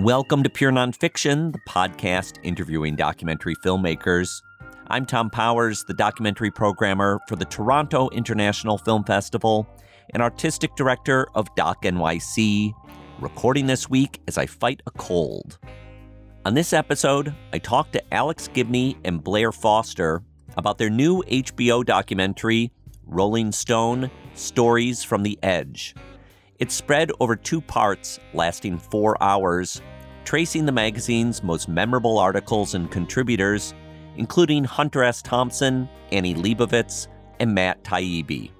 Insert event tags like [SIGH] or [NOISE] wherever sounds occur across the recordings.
Welcome to Pure Nonfiction, the podcast interviewing documentary filmmakers. I'm Tom Powers, the documentary programmer for the Toronto International Film Festival and artistic director of Doc NYC, recording this week as I fight a cold. On this episode, I talked to Alex Gibney and Blair Foster about their new HBO documentary, Rolling Stone Stories from the Edge. It's spread over two parts, lasting four hours, tracing the magazine's most memorable articles and contributors, including Hunter S. Thompson, Annie Leibovitz, and Matt Taibbi.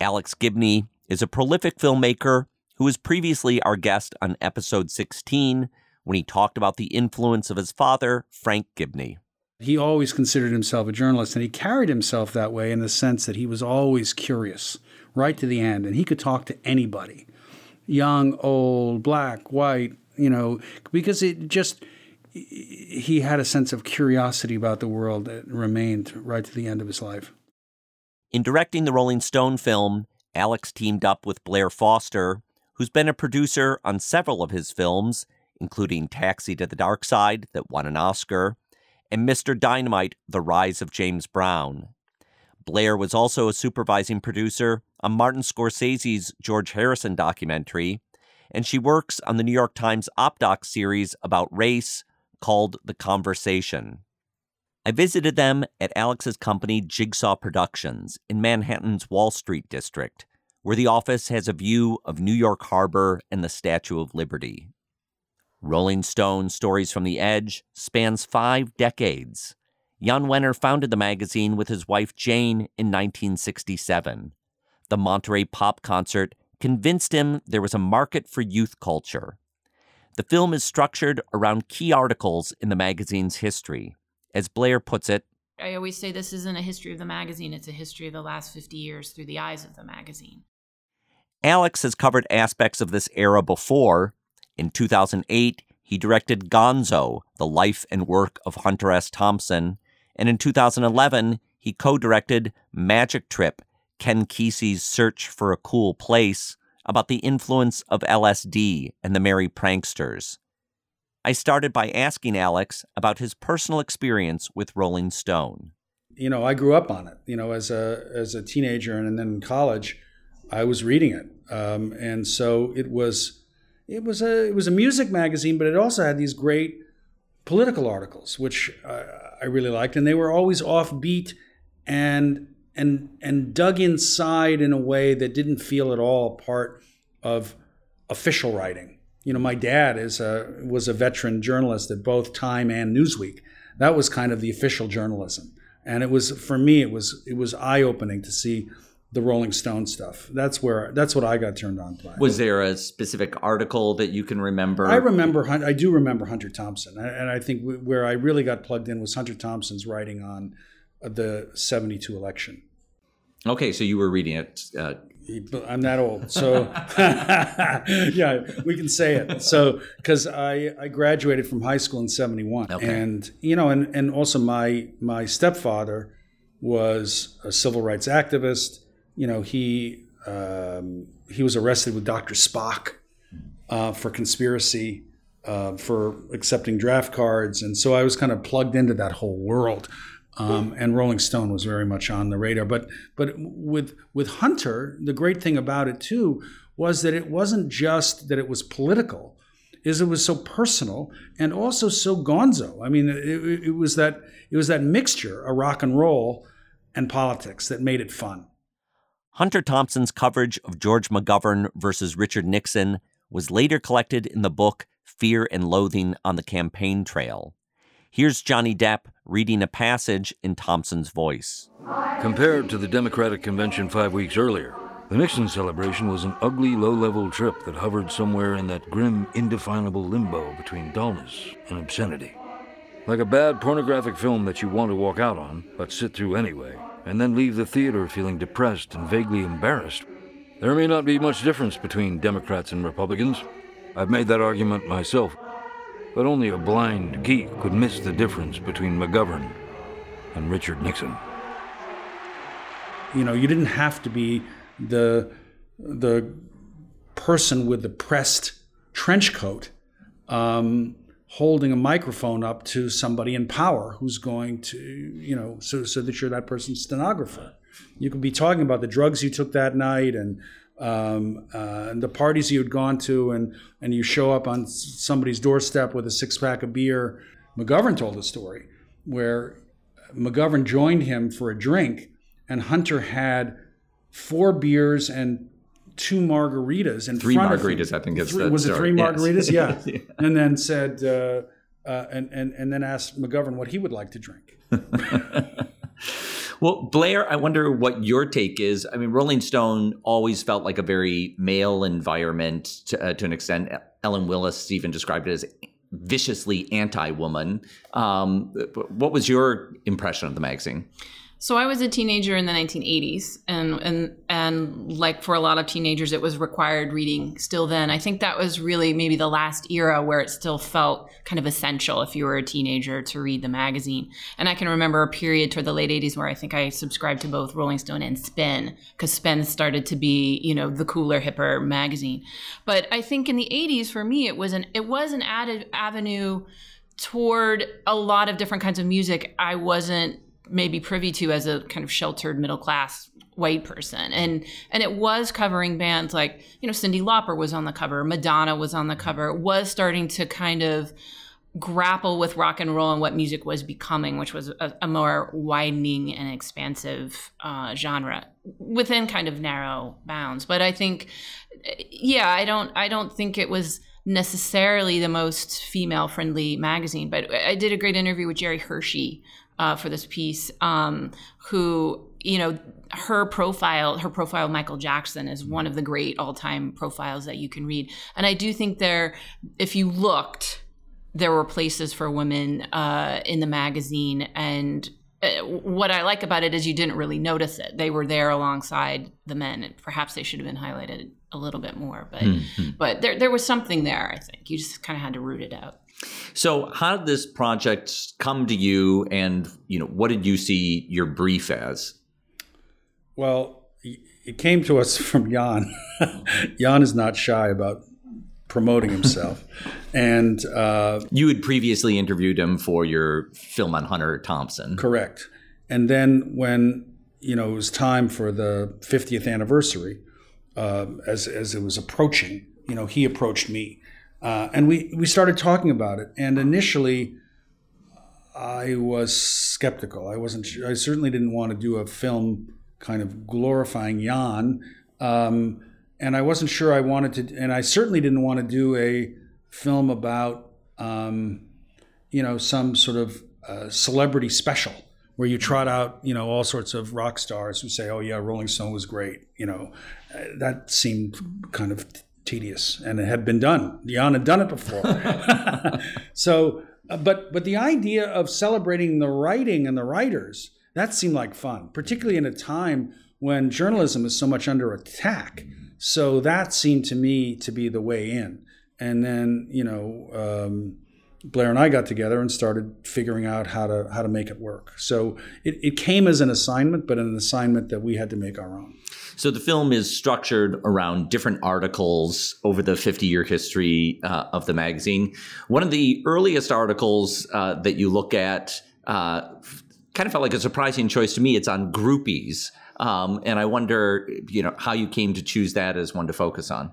Alex Gibney is a prolific filmmaker who was previously our guest on episode 16 when he talked about the influence of his father, Frank Gibney. He always considered himself a journalist, and he carried himself that way in the sense that he was always curious right to the end, and he could talk to anybody, young, old, black, white, you know, because it just he had a sense of curiosity about the world that remained right to the end of his life. In directing the Rolling Stone film, Alex teamed up with Blair Foster, who's been a producer on several of his films, including Taxi to the Dark Side, that won an Oscar, and Mr. Dynamite The Rise of James Brown. Blair was also a supervising producer on Martin Scorsese's George Harrison documentary, and she works on the New York Times OpDoc series about race called The Conversation. I visited them at Alex's company Jigsaw Productions in Manhattan's Wall Street district, where the office has a view of New York Harbor and the Statue of Liberty. Rolling Stone Stories from the Edge spans five decades. Jan Wenner founded the magazine with his wife Jane in 1967 the Monterey Pop Concert convinced him there was a market for youth culture. The film is structured around key articles in the magazine's history. As Blair puts it, I always say this isn't a history of the magazine, it's a history of the last 50 years through the eyes of the magazine. Alex has covered aspects of this era before. In 2008, he directed Gonzo, the life and work of Hunter S. Thompson, and in 2011, he co directed Magic Trip, Ken Kesey's Search for a Cool Place about the influence of LSD and the Merry Pranksters. I started by asking Alex about his personal experience with Rolling Stone. You know, I grew up on it. You know, as a as a teenager and then in college, I was reading it, um, and so it was it was a it was a music magazine, but it also had these great political articles, which I, really liked, and they were always offbeat and and and dug inside in a way that didn't feel at all part of official writing. You know, my dad is a was a veteran journalist at both Time and Newsweek. That was kind of the official journalism, and it was for me it was it was eye opening to see the Rolling Stone stuff. That's where that's what I got turned on by. Was there a specific article that you can remember? I remember. I do remember Hunter Thompson, and I think where I really got plugged in was Hunter Thompson's writing on the 72 election. Okay, so you were reading it. Uh, I'm that old, so [LAUGHS] yeah, we can say it. So because I, I graduated from high school in '71, okay. and you know, and and also my my stepfather was a civil rights activist. You know, he um, he was arrested with Dr. Spock uh, for conspiracy. Uh, for accepting draft cards, and so I was kind of plugged into that whole world. Um, and Rolling Stone was very much on the radar. But but with with Hunter, the great thing about it too was that it wasn't just that it was political, is it was so personal and also so gonzo. I mean, it, it was that it was that mixture, a rock and roll and politics that made it fun. Hunter Thompson's coverage of George McGovern versus Richard Nixon was later collected in the book Fear and Loathing on the Campaign Trail. Here's Johnny Depp reading a passage in Thompson's voice. Compared to the Democratic convention five weeks earlier, the Nixon celebration was an ugly, low level trip that hovered somewhere in that grim, indefinable limbo between dullness and obscenity. Like a bad pornographic film that you want to walk out on, but sit through anyway, and then leave the theater feeling depressed and vaguely embarrassed. There may not be much difference between Democrats and Republicans. I've made that argument myself but only a blind geek could miss the difference between McGovern and Richard Nixon. You know, you didn't have to be the the person with the pressed trench coat um, holding a microphone up to somebody in power who's going to, you know, so, so that you're that person's stenographer. You could be talking about the drugs you took that night and, um, uh, and the parties you had gone to, and, and you show up on somebody's doorstep with a six pack of beer. McGovern told a story where McGovern joined him for a drink, and Hunter had four beers and two margaritas in three front margaritas. I think it's three, was story. it three margaritas? Yes. [LAUGHS] Yeah. yeah. and then said, uh, uh, and and and then asked McGovern what he would like to drink. [LAUGHS] well, Blair, I wonder what your take is. I mean, Rolling Stone always felt like a very male environment to, uh, to an extent. Ellen Willis even described it as viciously anti-woman. Um, what was your impression of the magazine? So I was a teenager in the 1980s, and and and like for a lot of teenagers, it was required reading still then. I think that was really maybe the last era where it still felt kind of essential if you were a teenager to read the magazine. And I can remember a period toward the late 80s where I think I subscribed to both Rolling Stone and Spin because Spin started to be you know the cooler, hipper magazine. But I think in the 80s for me, it was an it was an added avenue toward a lot of different kinds of music. I wasn't maybe privy to as a kind of sheltered middle class white person. And and it was covering bands like you know Cyndi Lauper was on the cover Madonna was on the cover it was starting to kind of grapple with rock and roll and what music was becoming which was a, a more widening and expansive uh, genre within kind of narrow bounds. But I think yeah I don't I don't think it was necessarily the most female friendly magazine but I did a great interview with Gerri Hirshey uh, for this piece, um, who you know her profile, her profile Michael Jackson is one of the great all-time profiles that you can read, and I do think there, if you looked, there were places for women uh, in the magazine, and uh, what I like about it is you didn't really notice it; they were there alongside the men, and perhaps they should have been highlighted a little bit more, but mm-hmm. but there there was something there. I think you just kind of had to root it out. So, how did this project come to you, and you know, what did you see your brief as? Well, it came to us [LAUGHS] from Jan. [LAUGHS] Jan is not shy about promoting himself, [LAUGHS] and uh, you had previously interviewed him for your film on Hunter Thompson, correct? And then when you know it was time for the 50th anniversary, uh, as as it was approaching, you know, he approached me uh, and we, we started talking about it. And initially, I was skeptical. I wasn't. I certainly didn't want to do a film kind of glorifying Jan, um, and I wasn't sure I wanted to. And I certainly didn't want to do a film about, um, you know, some sort of uh, celebrity special where you trot out, you know, all sorts of rock stars who say, "Oh yeah, Rolling Stone was great." You know, uh, that seemed kind of tedious, and it had been done. Jan had done it before. [LAUGHS] so, uh, but but the idea of celebrating the writing and the writers that seemed like fun, particularly in a time when journalism is so much under attack. So that seemed to me to be the way in. And then you know. Um, Blair and I got together and started figuring out how to how to make it work. So it, it came as an assignment, but an assignment that we had to make our own. So the film is structured around different articles over the 50 year history uh, of the magazine. One of the earliest articles uh, that you look at uh, kind of felt like a surprising choice to me. It's on groupies. Um, and I wonder, you know, how you came to choose that as one to focus on.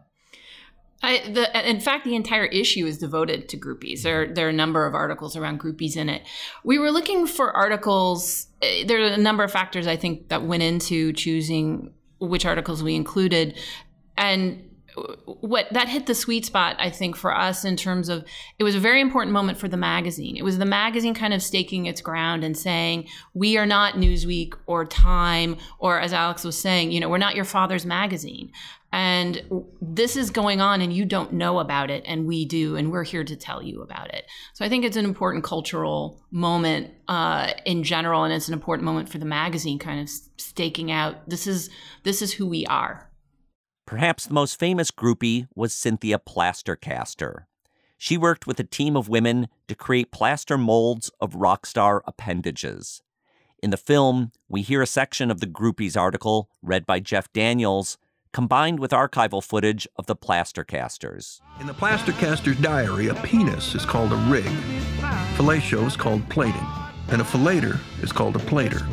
I, the, in fact, the entire issue is devoted to groupies. There, there are a number of articles around groupies in it. We were looking for articles. Eh, there are a number of factors I think that went into choosing which articles we included, and what that hit the sweet spot i think for us in terms of it was a very important moment for the magazine. It was the magazine kind of staking its ground and saying we are not newsweek or time or as alex was saying you know we're not your father's magazine. And this is going on and you don't know about it and we do and we're here to tell you about it. So i think it's an important cultural moment uh, in general and it's an important moment for the magazine kind of staking out this is this is who we are Perhaps the most famous groupie was Cynthia Plastercaster. She worked with a team of women to create plaster molds of rock star appendages. In the film, we hear a section of the groupie's article read by Jeff Daniels combined with archival footage of the Plastercasters. In the Plastercaster's diary, a penis is called a rig, fellatio is called plating, and a fellator is called a plater.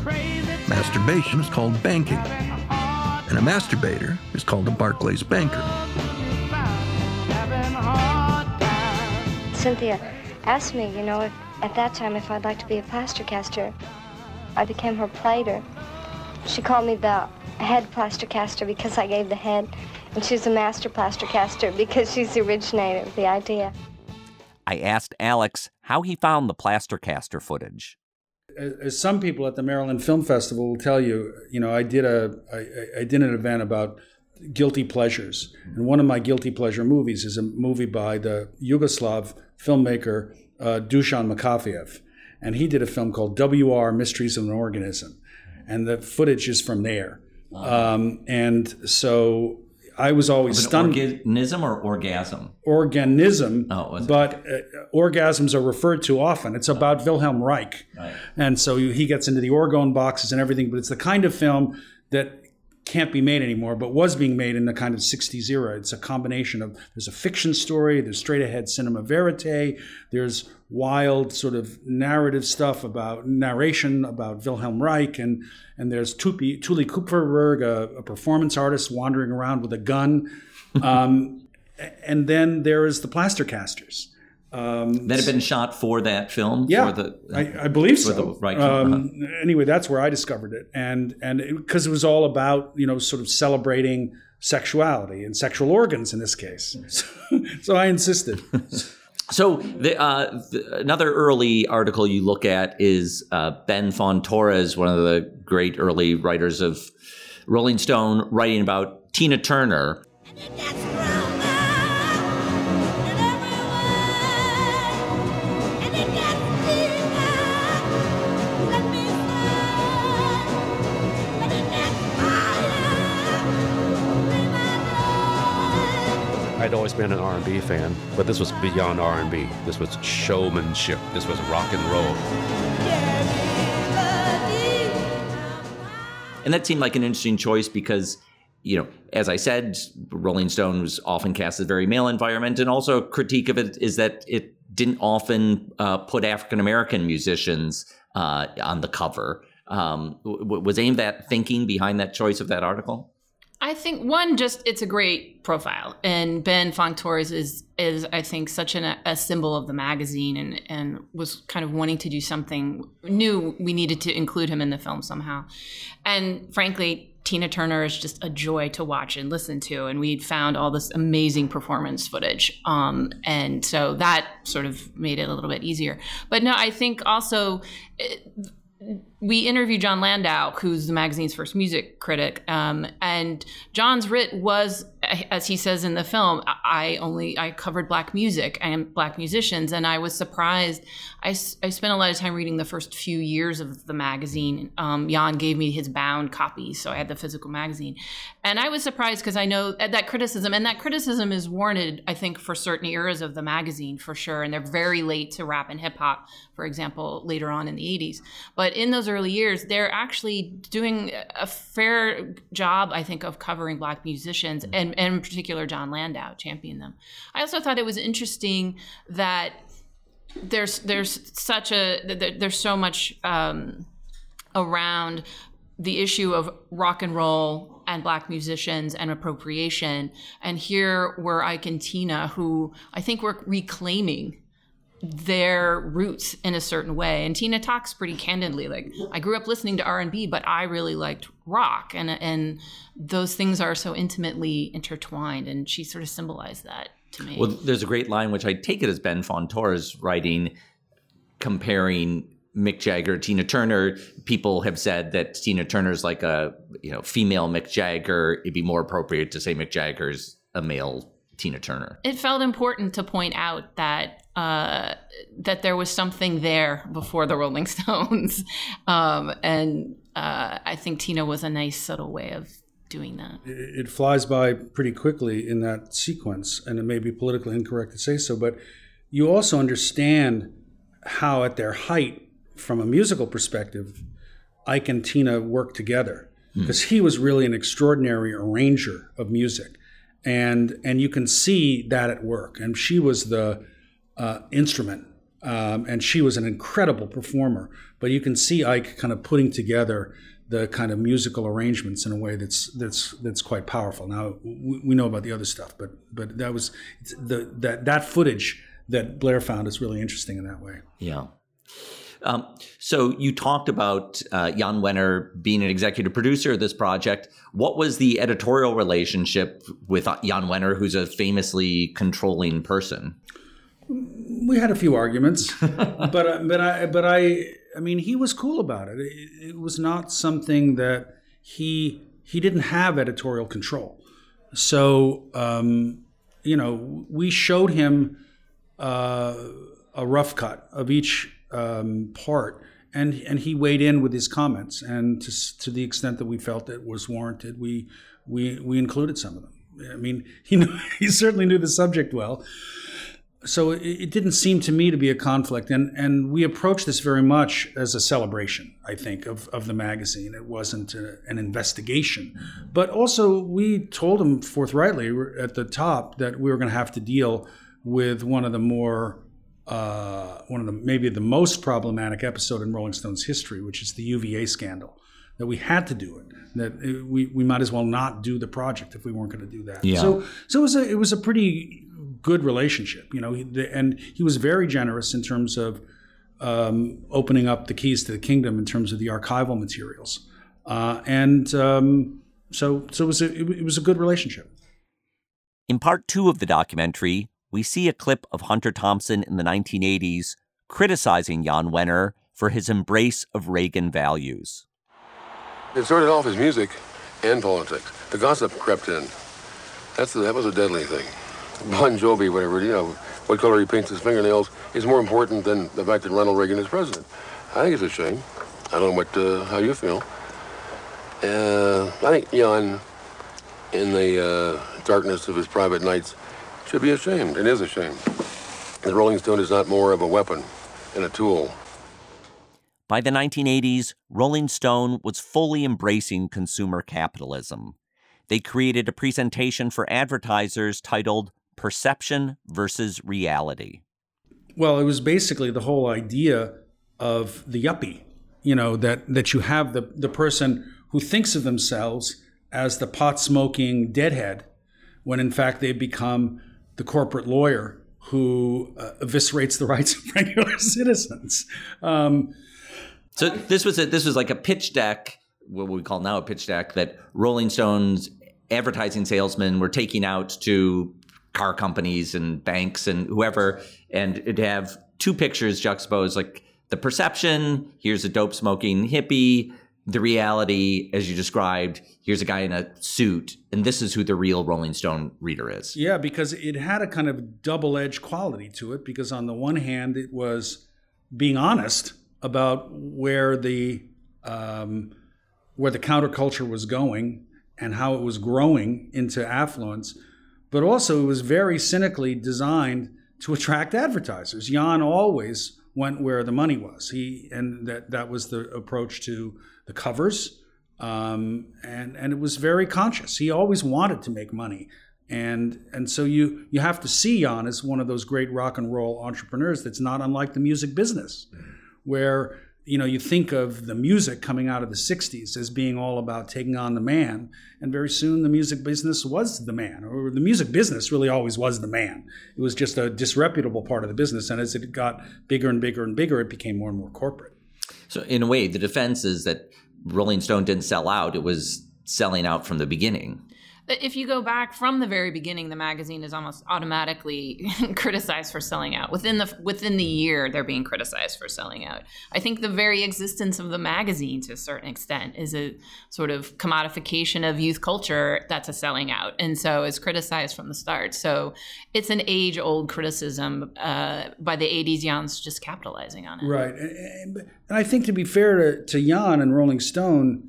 Masturbation is called banking, and a masturbator is called a Barclays banker. Cynthia asked me, you know, if, at that time if I'd like to be a plastercaster. I became her plater. She called me the head plastercaster because I gave the head, and she's a master plastercaster because she's the originator of the idea. I asked Alex how he found the Plastercaster footage. As some people at the Maryland Film Festival will tell you, you know, I did a I, I did an event about guilty pleasures, and one of my guilty pleasure movies is a movie by the Yugoslav filmmaker uh, Dusan Makavejev, and he did a film called W.R. Mysteries of an Organism, and the footage is from there. Um, and so I was always stunned. Organism or orgasm? Organism. Oh, but uh, orgasms are referred to often. It's about Wilhelm Reich, Right. and so he gets into the orgone boxes and everything. But it's the kind of film that can't be made anymore, but was being made in the kind of 60s era. It's a combination of there's a fiction story, there's straight ahead cinema verite, there's wild sort of narrative stuff about narration about Wilhelm Reich, and and there's Tupi, Tuli Kupferberg, a, a performance artist wandering around with a gun. [LAUGHS] Um, and then there is the plaster Plastercasters. Um, That had been shot for that film? yeah, For the, I, I believe for so. the Reich- um, Anyway, that's where I discovered it, and and because it, was all about you know sort of celebrating sexuality and sexual organs in this case. So, [LAUGHS] so I insisted. [LAUGHS] So the, uh, the, another early article you look at is uh, Ben Fong Torres, one of the great early writers of Rolling Stone, writing about Tina Turner. Always been an R&B fan, but this was beyond R&B. This was showmanship. This was rock and roll. And that seemed like an interesting choice because, you know, as I said, Rolling Stone was often cast as a very male environment. And also, a critique of it is that it didn't often uh, put African American musicians uh, on the cover. Um, was aimed at thinking behind that choice of that article? I think one, just it's a great profile, and Ben Fong Torres is is I think such an, a symbol of the magazine, and and was kind of wanting to do something new. We needed to include him in the film somehow, and frankly, Tina Turner is just a joy to watch and listen to, and we'd found all this amazing performance footage, um, and so that sort of made it a little bit easier. But no, I think also. It, we interviewed Jon Landau, who's the magazine's first music critic, um, and John's writ was, as he says in the film, I only I covered black music and black musicians, and I was surprised. I, I spent a lot of time reading the first few years of the magazine. Um, Jan gave me his bound copy, so I had the physical magazine, and I was surprised because I know that criticism, and that criticism is warranted, I think, for certain eras of the magazine for sure, and they're very late to rap and hip hop, for example, later on in the '80s, but in those early years, they're actually doing a fair job, I think, of covering black musicians, and, and in particular, Jon Landau championed them. I also thought it was interesting that there's there's such a there's so much um, around the issue of rock and roll and black musicians and appropriation. And here were Ike and Tina, who I think were reclaiming their roots in a certain way. And tina talks pretty candidly like i grew up listening to r&b but i really liked rock. And and those things are so intimately intertwined and she sort of symbolized that to me. Well there's a great line which i take it as ben fong torres's writing comparing mick jagger tina turner. People have said that tina turner's like a you know female mick jagger. It'd be more appropriate to say mick jagger's a male tina turner. It felt important to point out that uh, that there was something there before the Rolling [LAUGHS] Stones, um, and uh, I think Tina was a nice subtle way of doing that. It flies by pretty quickly in that sequence, and it may be politically incorrect to say so, but you also understand how, at their height, from a musical perspective, Ike and Tina worked together. because he was really an extraordinary arranger of music, and and you can see that at work. And she was the uh, instrument, um, and she was an incredible performer. But you can see Ike kind of putting together the kind of musical arrangements in a way that's that's that's quite powerful. Now we, we know about the other stuff, but but that was the that that footage that Blair found is really interesting in that way. Yeah. Um, so you talked about uh, Jan Wenner being an executive producer of this project. What was the editorial relationship with Jan Wenner, who's a famously controlling person? We had a few arguments, [LAUGHS] but uh, but I but I I mean he was cool about it. it. It was not something that he he didn't have editorial control. So um, you know we showed him uh, a rough cut of each um, part, and and he weighed in with his comments, and to, to the extent that we felt it was warranted, we we we included some of them. I mean, [LAUGHS] he knew, he certainly knew the subject well. So it, it, didn't seem to me to be a conflict, and and we approached this very much as a celebration. I think of of the magazine. It wasn't a, an investigation, but also we told them forthrightly at the top that we were going to have to deal with one of the more uh, one of the maybe the most problematic episode in Rolling Stone's history, which is the UVA scandal. That we had to do it. That we, we might as well not do the project if we weren't going to do that. Yeah. So so it was a it was a pretty good relationship, you know. And he was very generous in terms of um, opening up the keys to the kingdom in terms of the archival materials. Uh, and um, so so it was a it was a good relationship. In part two of the documentary, we see a clip of Hunter Thompson in the 1980s criticizing Jan Wenner for his embrace of Reagan values. It started off as music and politics. The gossip crept in. That's the, that was a deadly thing. Bon Jovi, whatever, you know, what color he paints his fingernails is more important than the fact that Ronald Reagan is president. I think it's a shame. I don't know what uh, how you feel. Uh, I think Jan, in the uh, darkness of his private nights, should be ashamed. It is a shame. The Rolling Stone is not more of a weapon and a tool. By the 1980s, Rolling Stone was fully embracing consumer capitalism. They created a presentation for advertisers titled Perception versus Reality. Well, it was basically the whole idea of the yuppie, you know, that, that you have the, the person who thinks of themselves as the pot smoking deadhead when in fact they've become the corporate lawyer who uh, eviscerates the [LAUGHS] rights of regular [LAUGHS] citizens. Um, so this was a, this was like a pitch deck, what we call now a pitch deck that Rolling Stones advertising salesmen were taking out to car companies and banks and whoever, and it'd have two pictures juxtaposed, like the perception. Here's a dope smoking hippie the reality, as you described, here's a guy in a suit, and this is who the real Rolling Stone reader is. Yeah, because it had a kind of double edged quality to it, because on the one hand, it was being honest about where the um, where the counterculture was going and how it was growing into affluence, but also it was very cynically designed to attract advertisers. Jan always went where the money was. He and that that was the approach to the covers, um, and and it was very conscious. He always wanted to make money, and and so you you have to see Jan as one of those great rock and roll entrepreneurs that's not unlike the music business, where you know you think of the music coming out of the 60s as being all about taking on the man and very soon the music business was the man or the music business really always was the man. It was just a disreputable part of the business and as it got bigger and bigger and bigger it became more and more corporate. So in a way the defense is that rolling stone didn't sell out it was selling out from the beginning if you go back from the very beginning, the magazine is almost automatically [LAUGHS] criticized for selling out. Within the within the year, they're being criticized for selling out. I think the very existence of the magazine, to a certain extent, is a sort of commodification of youth culture that's a selling out, and so is criticized from the start. So it's an age old criticism uh, by the '80s. Jan's just capitalizing on it, right? And, and I think to be fair to, to Jan and Rolling Stone,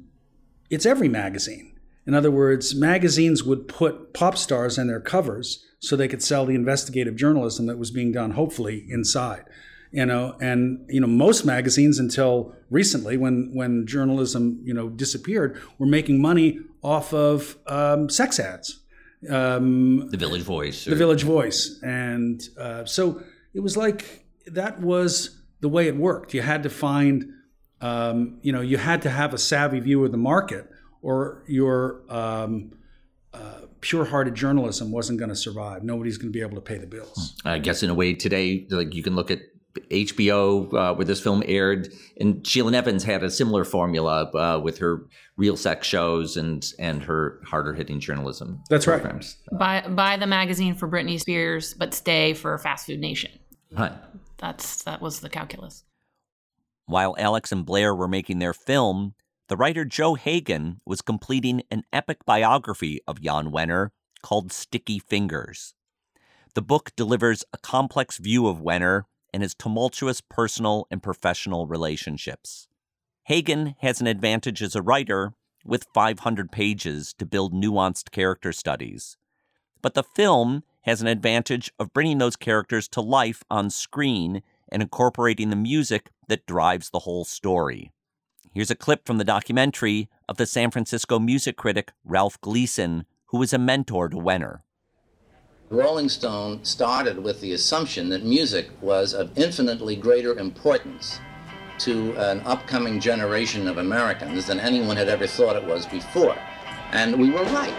it's every magazine in other words, magazines would put pop stars on their covers so they could sell the investigative journalism that was being done, hopefully, inside. you know, and you know most magazines until recently, when when journalism you know disappeared, were making money off of um, sex ads. Um, the Village Voice. Or... The Village Voice, and uh, so it was like that was the way it worked. You had to find, um, you know, you had to have a savvy view of the market, or your um, uh, pure-hearted journalism wasn't going to survive. Nobody's going to be able to pay the bills. I guess in a way today, like you can look at HBO uh, where this film aired, and Sheila Nevins had a similar formula uh, with her real sex shows and and her harder hitting journalism. That's programs. right. Buy buy the magazine for Britney Spears, but stay for Fast Food Nation. Right. That's that was the calculus. While Alex and Blair were making their film, the writer Joe Hagan was completing an epic biography of Jan Wenner called Sticky Fingers. The book delivers a complex view of Wenner and his tumultuous personal and professional relationships. Hagan has an advantage as a writer with 500 pages to build nuanced character studies. But the film has an advantage of bringing those characters to life on screen and incorporating the music that drives the whole story. Here's a clip from the documentary of the San Francisco music critic Ralph Gleason, who was a mentor to Wenner. Rolling Stone started with the assumption that music was of infinitely greater importance to an upcoming generation of Americans than anyone had ever thought it was before. And we were right.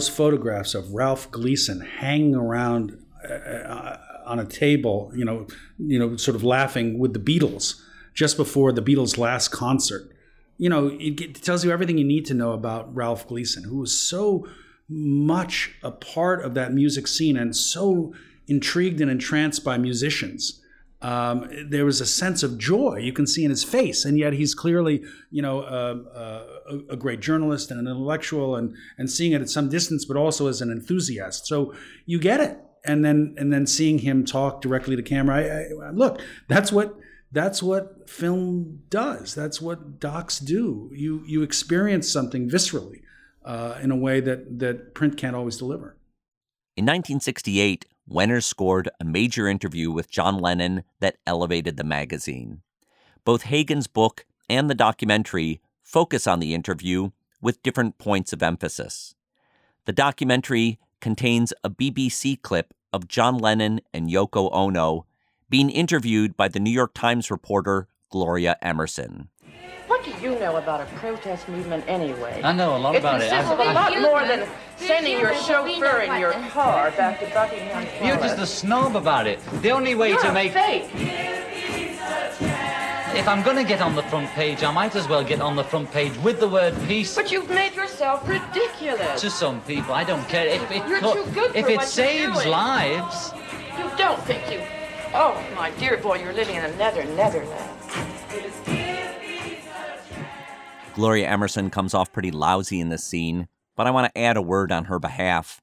Those photographs of Ralph Gleason hanging around uh, uh, on a table, you know, you know, sort of laughing with the Beatles just before the Beatles' last concert, you know, it, it tells you everything you need to know about Ralph Gleason, who was so much a part of that music scene and so intrigued and entranced by musicians um, there was a sense of joy you can see in his face, and yet he's clearly, you know, uh, uh, a, great journalist and an intellectual, and and seeing it at some distance, but also as an enthusiast. So you get it, and then and then seeing him talk directly to camera. I, I, look, that's what that's what film does. That's what docs do. You you experience something viscerally uh, in a way that that print can't always deliver. In 1968, Wenner scored a major interview with John Lennon that elevated the magazine. Both Hagan's book and the documentary focus on the interview with different points of emphasis. The documentary contains a BBC clip of John Lennon and Yoko Ono being interviewed by the New York Times reporter Gloria Emerson. What do you know about a protest movement anyway? I know a lot it's about it. It's a lot more than sending your chauffeur in your car back to Buckingham Palace. [LAUGHS] You're just a snob about it. The only way You're to make... fake. If I'm going to get on the front page, I might as well get on the front page with the word peace. But you've made yourself ridiculous. To some people, I don't care. If it, You're too good if for it what saves you're doing. lives... You don't think you... Oh, my dear boy, you're living in another Netherlands. Gloria Emerson comes off pretty lousy in this scene, but I want to add a word on her behalf.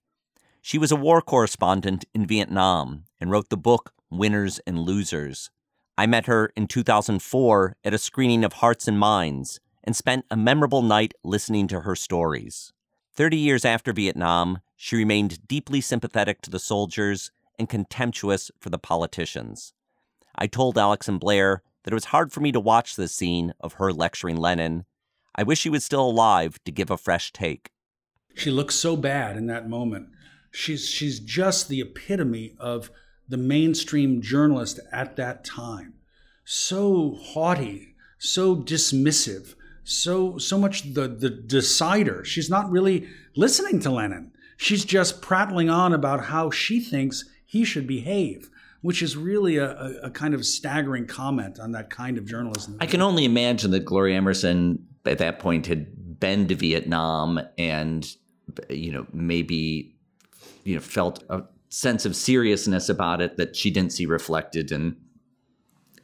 She was a war correspondent in Vietnam and wrote the book Winners and Losers. I met her in 2004 at a screening of Hearts and Minds and spent a memorable night listening to her stories. Thirty years after Vietnam, she remained deeply sympathetic to the soldiers and contemptuous for the politicians. I told Alex and Blair that it was hard for me to watch this scene of her lecturing Lennon. I wish he was still alive to give a fresh take. She looks so bad in that moment. She's she's just the epitome of the mainstream journalist at that time. So haughty, so dismissive, so so much the the decider. She's not really listening to Lennon. She's just prattling on about how she thinks he should behave, which is really a, a, a kind of staggering comment on that kind of journalism. I can only imagine that Gloria Emerson at that point had been to Vietnam and you know maybe you know felt a sense of seriousness about it that she didn't see reflected in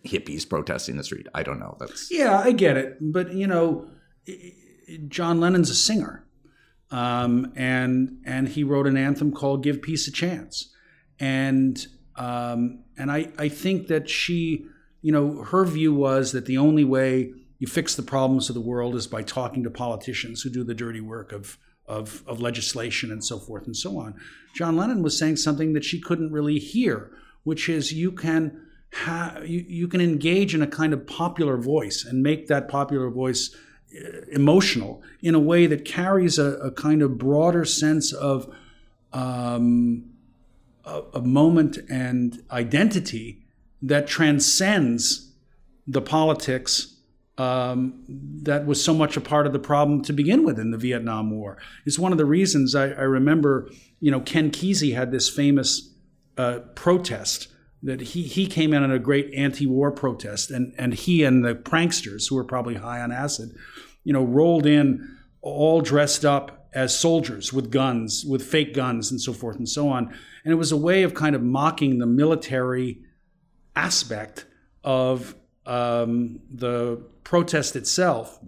hippies protesting the street. I don't know. That's yeah, I get it, but you know, John Lennon's a singer, um, and and he wrote an anthem called "Give Peace a Chance," and um, and I I think that she you know, her view was that the only way you fix the problems of the world is by talking to politicians who do the dirty work of, of, of legislation and so forth and so on. John Lennon was saying something that she couldn't really hear, which is you can ha- you, you can engage in a kind of popular voice and make that popular voice uh, emotional in a way that carries a, a kind of broader sense of um, a, a moment and identity that transcends the politics um, that was so much a part of the problem to begin with in the Vietnam War. It's one of the reasons I, I remember, you know, Ken Kesey had this famous uh, protest that he, he came in on a great anti-war protest and, and he and the pranksters who were probably high on acid, you know, rolled in all dressed up as soldiers with guns, with fake guns and so forth and so on. And it was a way of kind of mocking the military aspect of um, the protest itself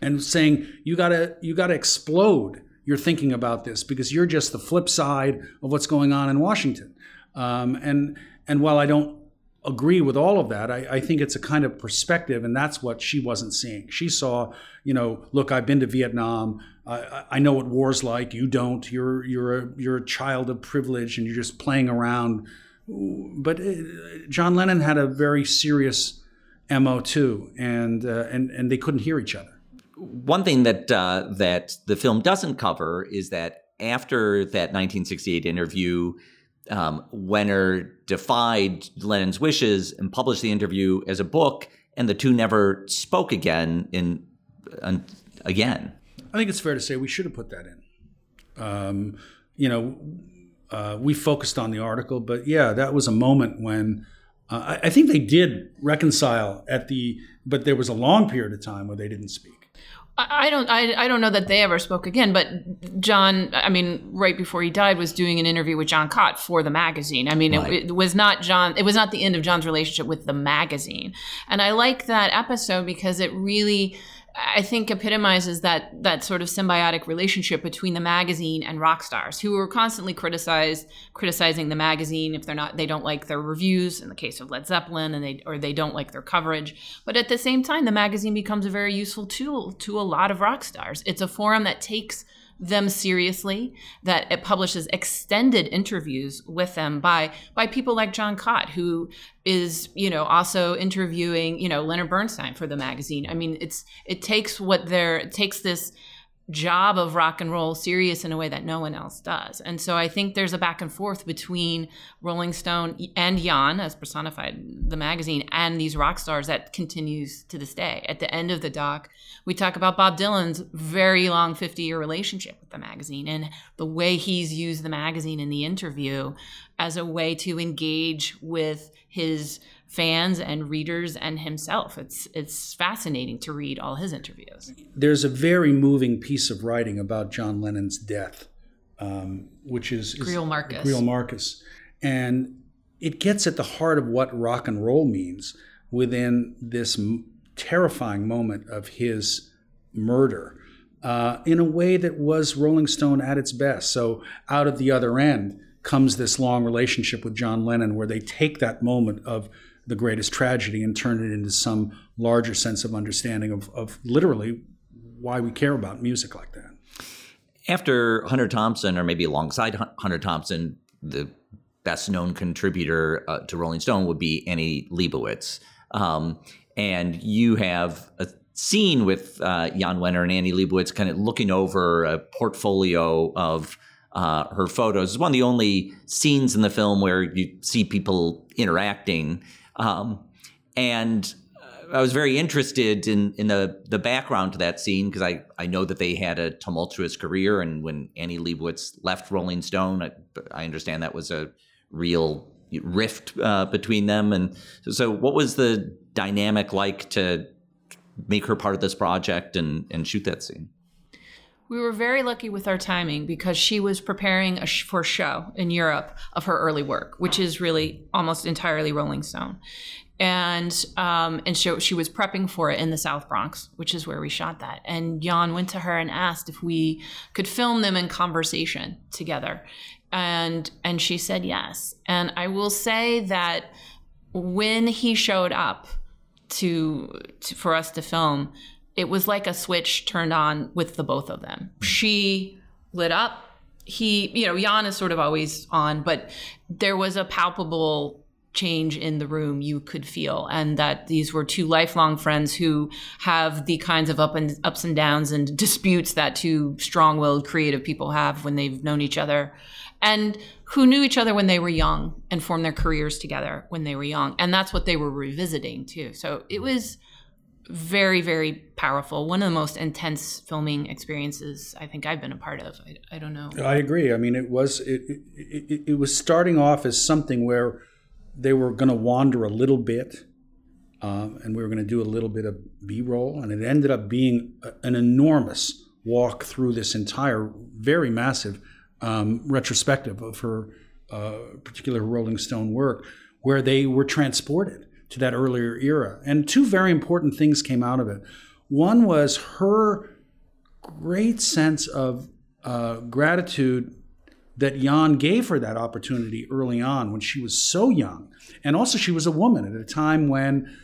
and saying you gotta you gotta explode your thinking about this because you're just the flip side of what's going on in Washington. Um, and and while I don't agree with all of that, I, I, think it's a kind of perspective, and that's what she wasn't seeing. She saw, you know, look, I've been to Vietnam. I, I know what war's like. You don't. You're you're a you're a child of privilege, and you're just playing around. But uh, John Lennon had a very serious mo too, and uh, and and they couldn't hear each other. One thing that uh, that the film doesn't cover is that after that 1968 interview um, Wenner defied Lennon's wishes and published the interview as a book, and the two never spoke again. In uh, again, I think it's fair to say we should have put that in. Um, you know, uh, we focused on the article, but yeah, that was a moment when uh, I, I think they did reconcile at the, but there was a long period of time where they didn't speak. I don't I, I don't know that they ever spoke again, but John, I mean, right before he died, was doing an interview with John Cott for the magazine. I mean, right. it, it, was not John. It was not the end of John's relationship with the magazine, and I like that episode because it really I think epitomizes that that sort of symbiotic relationship between the magazine and rock stars who are constantly criticized criticizing the magazine if they're not they don't like their reviews in the case of Led Zeppelin and they or they don't like their coverage. But at the same time the magazine becomes a very useful tool to a lot of rock stars. It's a forum that takes them seriously, that it publishes extended interviews with them by by people like John Cott, who is you know also interviewing you know Leonard Bernstein for the magazine. I mean, it's it takes what they're it takes this job of rock and roll serious in a way that no one else does. And so I think there's a back and forth between Rolling Stone and Jan, as personified the magazine, and these rock stars that continues to this day. At the end of the doc, we talk about Bob Dylan's very long 50 year relationship with the magazine and the way he's used the magazine in the interview as a way to engage with his fans and readers and himself. It's it's fascinating to read all his interviews. There's a very moving piece of writing about John Lennon's death, um, which is, is Greil Marcus. Greil Marcus, and it gets at the heart of what rock and roll means within this m- terrifying moment of his murder. Uh, in a way that was Rolling Stone at its best. So, out of the other end comes this long relationship with John Lennon, where they take that moment of the greatest tragedy and turn it into some larger sense of understanding of, of literally why we care about music like that. After Hunter Thompson, or maybe alongside Hunter Thompson, the best known contributor uh, to Rolling Stone would be Annie Leibovitz. Um, and you have a scene with uh, Jan Wenner and Annie Leibovitz kind of looking over a portfolio of uh, her photos. It's one of the only scenes in the film where you see people interacting. Um, and I was very interested in in the the background to that scene because I I know that they had a tumultuous career, and when Annie Leibovitz left Rolling Stone, I, I understand that was a real rift uh, between them. And so, so, what was the dynamic like to make her part of this project and and shoot that scene? We were very lucky with our timing because she was preparing sh- for a show in Europe of her early work, which is really almost entirely Rolling Stone. And um, and so she was prepping for it in the South Bronx, which is where we shot that. And Jan went to her and asked if we could film them in conversation together, and and she said yes. And I will say that when he showed up to, to for us to film, it was like a switch turned on with the both of them. Hmm. She lit up. He, you know, Jan is sort of always on, but there was a palpable change in the room you could feel and that these were two lifelong friends who have the kinds of up and ups and downs and disputes that two strong-willed creative people have when they've known each other and who knew each other when they were young and formed their careers together when they were young and that's what they were revisiting too so it was very very powerful. One of the most intense filming experiences i think i've been a part of. I, I don't know. I agree. I mean it was it, it, it, was starting off as something where they were going to wander a little bit, um, and we were going to do a little bit of B-roll, and it ended up being a, an enormous walk through this entire very massive um, retrospective of her uh, particular Rolling Stone work, where they were transported to that earlier era. And two very important things came out of it. One was her great sense of uh, gratitude that Jan gave her that opportunity early on when she was so young. And also, she was a woman at a time when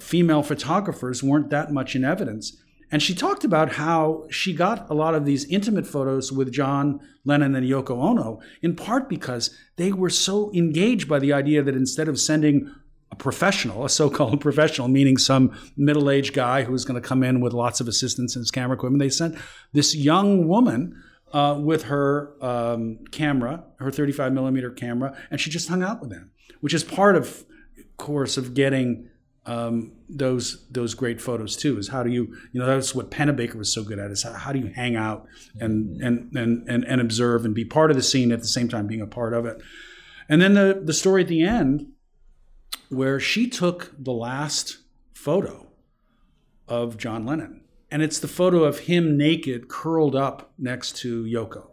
female photographers weren't that much in evidence. And she talked about how she got a lot of these intimate photos with John Lennon and Yoko Ono, in part because they were so engaged by the idea that instead of sending a professional, a so called [LAUGHS] professional, meaning some middle aged guy who was going to come in with lots of assistance and his camera equipment, they sent this young woman uh, with her um, camera, her 35 millimeter camera, and she just hung out with them, which is part of course of getting um, those those great photos too. Is how do you you know that's what Pennebaker was so good at is how, how do you hang out and, and and and and observe and be part of the scene at the same time being a part of it. And then the the story at the end where she took the last photo of John Lennon and it's the photo of him naked, curled up next to Yoko,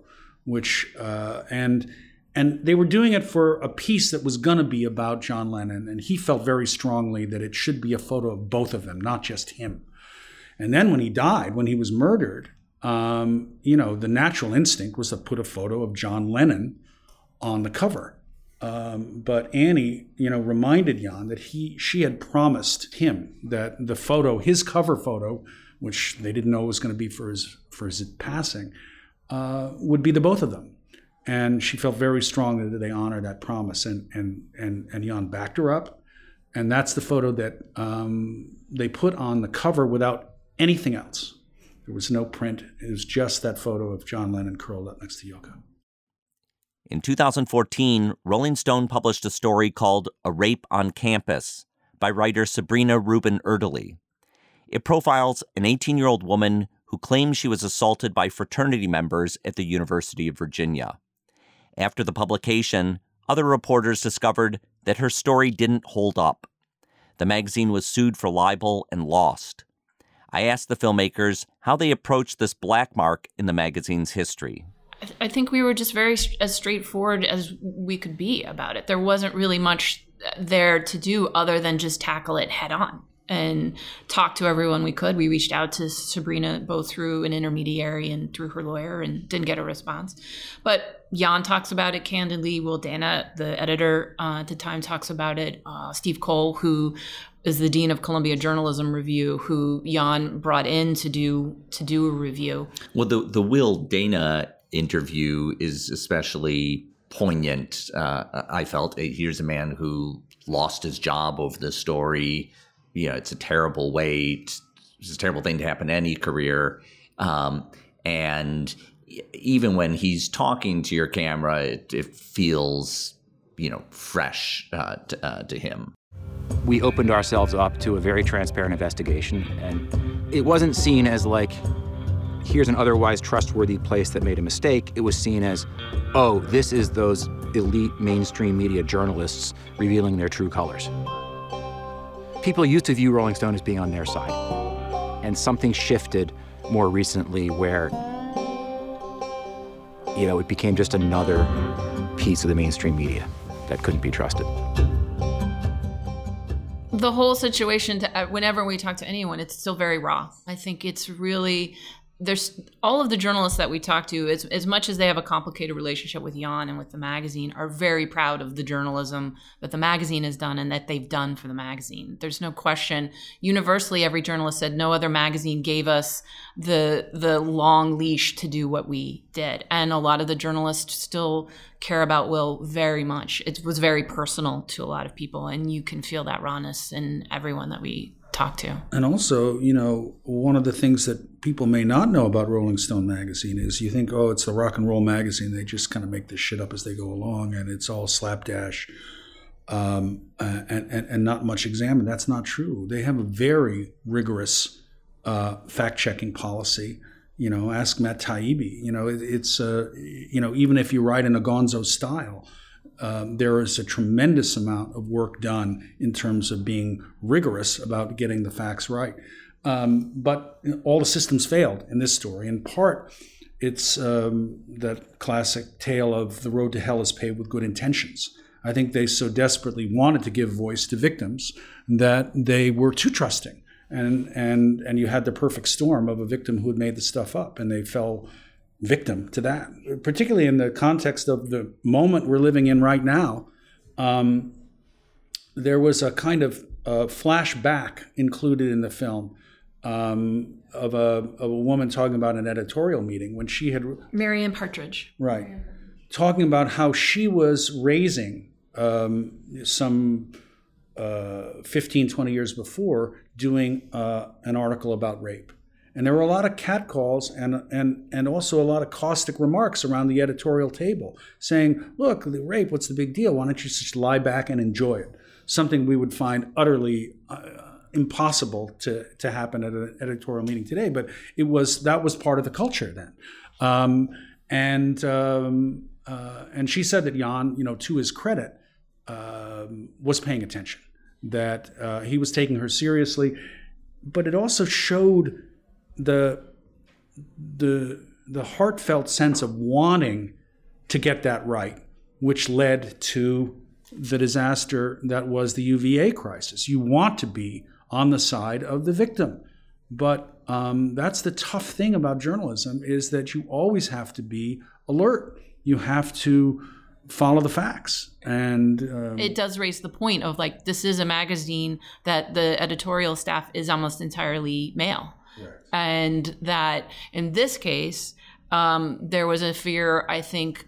which uh, and and they were doing it for a piece that was going to be about John Lennon, and he felt very strongly that it should be a photo of both of them, not just him. And then when he died, when he was murdered, um, you know, the natural instinct was to put a photo of John Lennon on the cover. Um, but Annie, you know, reminded Jan that he she had promised him that the photo, his cover photo, which they didn't know was going to be for his for his passing, uh, would be the both of them. And she felt very strongly that they honor that promise, and and and and Jan backed her up, and that's the photo that um, they put on the cover without anything else. There was no print; it was just that photo of John Lennon curled up next to Yoko. In 2014, Rolling Stone published a story called "A Rape on Campus" by writer Sabrina Rubin Erdely. It profiles an 18 year old woman who claims she was assaulted by fraternity members at the University of Virginia. After the publication, other reporters discovered that her story didn't hold up. The magazine was sued for libel and lost. I asked the filmmakers how they approached this black mark in the magazine's history. I think we were just very as straightforward as we could be about it. There wasn't really much there to do other than just tackle it head on and talk to everyone we could. We reached out to Sabrina both through an intermediary and through her lawyer and didn't get a response. But Jan talks about it candidly. Will Dana, the editor uh, at the time, talks about it. Uh, Steve Coll, who is the dean of Columbia Journalism Review, who Jan brought in to do to do a review. Well, the the Will Dana interview is especially poignant. Uh, I felt here's a man who lost his job over this story you know, it's a terrible way, to, it's a terrible thing to happen to any career. Um, and even when he's talking to your camera, it, it feels, you know, fresh uh, to, uh, to him. We opened ourselves up to a very transparent investigation, and it wasn't seen as like, here's an otherwise trustworthy place that made a mistake. It was seen as, oh, this is those elite mainstream media journalists revealing their true colors people used to view Rolling Stone as being on their side. And something shifted more recently where, you know, it became just another piece of the mainstream media that couldn't be trusted. The whole situation, to, uh, whenever we talk to anyone, it's still very raw. I think it's really there's all of the journalists that we talk to, as, as much as they have a complicated relationship with Jan and with the magazine, are very proud of the journalism that the magazine has done and that they've done for the magazine. There's no question. Universally, every journalist said no other magazine gave us the the long leash to do what we did, and a lot of the journalists still care about Will very much. It was very personal to a lot of people, and you can feel that rawness in everyone that we talk to. And also, you know, one of the things that people may not know about Rolling Stone magazine is you think, oh, it's the rock and roll magazine. They just kind of make this shit up as they go along, and it's all slapdash. Um, and, and, and not much examined. That's not true. They have a very rigorous uh, fact checking policy. You know, ask Matt Taibbi. You know, it, it's, uh, you know, even if you write in a gonzo style, um, there is a tremendous amount of work done in terms of being rigorous about getting the facts right. Um, but all the systems failed in this story. In part, it's um, that classic tale of the road to hell is paved with good intentions. I think they so desperately wanted to give voice to victims that they were too trusting. And, and, and you had the perfect storm of a victim who had made the stuff up, and they fell victim to that, particularly in the context of the moment we're living in right now. Um, there was a kind of a flashback included in the film um, of, a, of a woman talking about an editorial meeting when she had. Marianne Partridge. Right. Talking about how she was raising um, some uh, 15, 20 years before doing uh, an article about rape. And there were a lot of catcalls and, and, and also a lot of caustic remarks around the editorial table saying, look, the rape, what's the big deal? Why don't you just lie back and enjoy it? Something we would find utterly uh, impossible to, to happen at an editorial meeting today. But it was that was part of the culture then. Um, and, um, uh, and she said that Jan, you know, to his credit, um, was paying attention, that uh, he was taking her seriously. But it also showed the the the heartfelt sense of wanting to get that right, which led to the disaster that was the UVA crisis. You want to be on the side of the victim, but um, that's the tough thing about journalism is that you always have to be alert. You have to follow the facts and um, it does raise the point of like this is a magazine that the editorial staff is almost entirely male and that in this case, um, there was a fear, I think,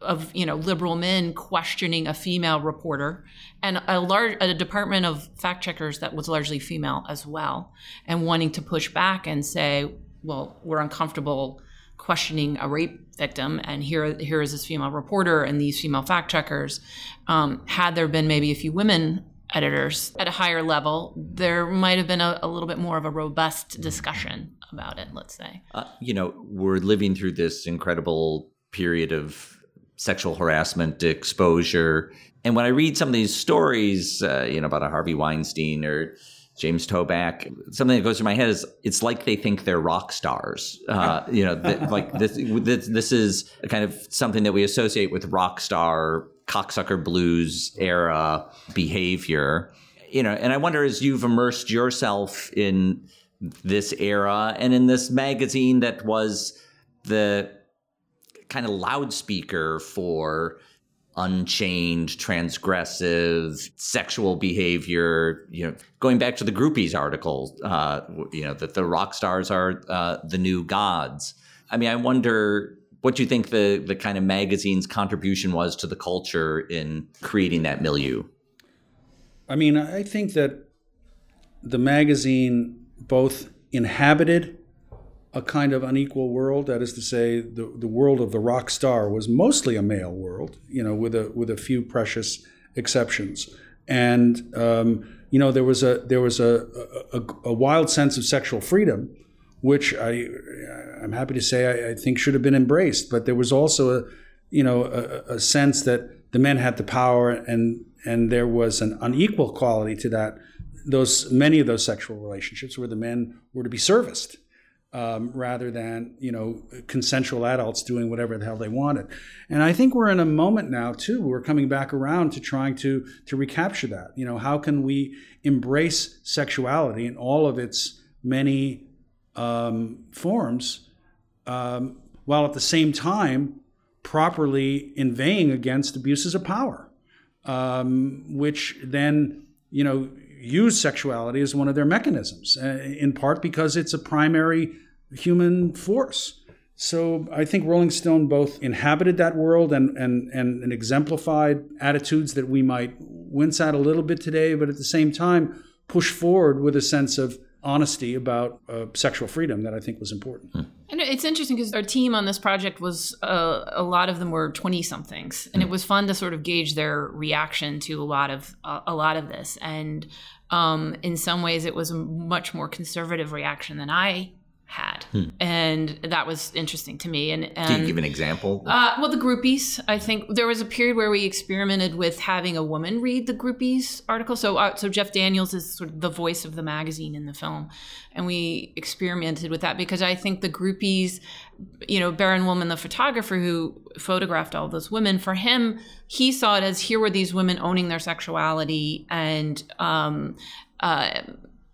of you know liberal men questioning a female reporter and a large a department of fact checkers that was largely female as well and wanting to push back and say well we're uncomfortable questioning a rape victim and here here is this female reporter and these female fact checkers. Um, had there been maybe a few women editors at a higher level, there might have been a, a little bit more of a robust discussion about it, let's say. Uh, you know, we're living through this incredible period of sexual harassment, exposure. And when I read some of these stories, uh, you know, about a Harvey Weinstein or James Toback, something that goes through my head is it's like they think they're rock stars. Uh, you know, th- like this, this, this is kind of something that we associate with rock star cocksucker blues era behavior. You know, and I wonder as you've immersed yourself in this era and in this magazine that was the kind of loudspeaker for unchained, transgressive, sexual behavior. You know, going back to the groupies article, uh, you know, that the rock stars are uh, the new gods. I mean, I wonder what do you think the the kind of magazine's contribution was to the culture in creating that milieu. I mean, I think that the magazine both inhabited a kind of unequal world. That is to say, the, the world of the rock star was mostly a male world, you know, with a with a few precious exceptions. And um, you know, there was a there was a, a, a wild sense of sexual freedom which I, I'm happy to say I, I, think should have been embraced. But there was also a, you know, a, a, sense that the men had the power, and and there was an unequal quality to that. Those many of those sexual relationships where the men were to be serviced. Um, rather than you know consensual adults doing whatever the hell they wanted. And I think we're in a moment now too. We're coming back around to trying to to recapture that. You know, how can we embrace sexuality in all of its many um, forms um, while at the same time properly inveighing against abuses of power, um, which then, you know, use sexuality as one of their mechanisms, uh, in part because it's a primary human force. So I think Rolling Stone both inhabited that world and, and, and, and exemplified attitudes that we might wince at a little bit today, but at the same time push forward with a sense of honesty about uh, sexual freedom that I think was important. Hmm. And it's interesting because our team on this project was uh, a lot of them were 20 somethings and it hmm. was fun to sort of gauge their reaction to a lot of uh, a lot of this and um, in some ways it was a much more conservative reaction than I had, hmm. and that was interesting to me. And, and can you give an example? Uh, well, the groupies. I think there was a period where we experimented with having a woman read the groupies article. So, uh, so Jeff Daniels is sort of the voice of the magazine in the film, and we experimented with that because I think the groupies, you know, Baron Wolman, the photographer who photographed all those women, for him, he saw it as here were these women owning their sexuality and. Um, uh,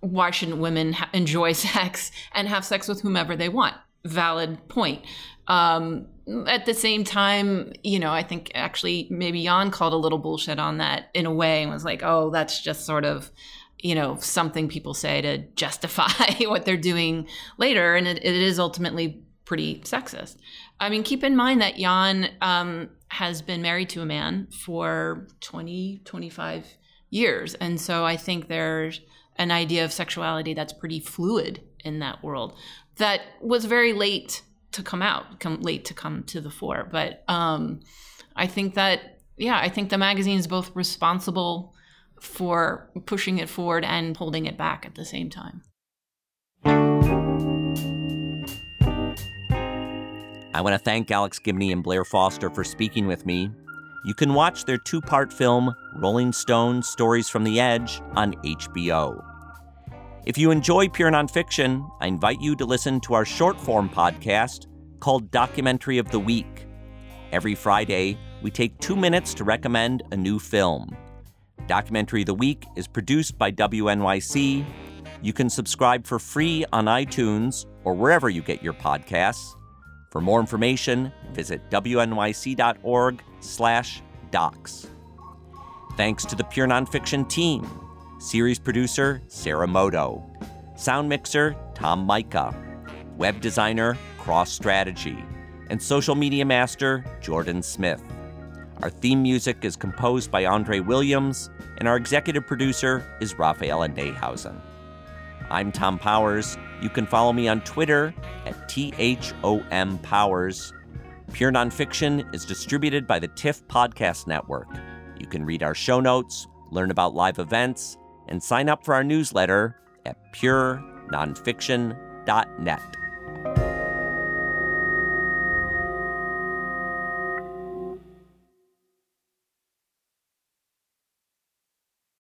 why shouldn't women ha- enjoy [LAUGHS] sex and have sex with whomever they want? Valid point. Um, at the same time, you know, I think actually maybe Jan called a little bullshit on that in a way and was like, oh, that's just sort of, you know, something people say to justify [LAUGHS] what they're doing later. And it, it is ultimately pretty sexist. I mean, keep in mind that Jan um, has been married to a man for 20, 25 years. And so I think there's, an idea of sexuality that's pretty fluid in that world that was very late to come out, come late to come to the fore. But um, I think that yeah, I think the magazine is both responsible for pushing it forward and holding it back at the same time. I want to thank Alex Gibney and Blair Foster for speaking with me you can watch their two part film, Rolling Stone Stories from the Edge, on HBO. If you enjoy pure nonfiction, I invite you to listen to our short form podcast called Documentary of the Week. Every Friday, we take two minutes to recommend a new film. Documentary of the Week is produced by WNYC. You can subscribe for free on iTunes or wherever you get your podcasts. For more information, visit wnyc.org slash docs. Thanks to the Pure Nonfiction team, series producer Sarah Moto, sound mixer Tom Micah, web designer Cross Strategy, and social media master Jordan Smith. Our theme music is composed by Andre Williams, and our executive producer is Raphaela Neihausen. I'm Thom Powers. You can follow me on Twitter at THOM Powers. Pure Nonfiction is distributed by the TIFF Podcast Network. You can read our show notes, learn about live events, and sign up for our newsletter at purenonfiction.net.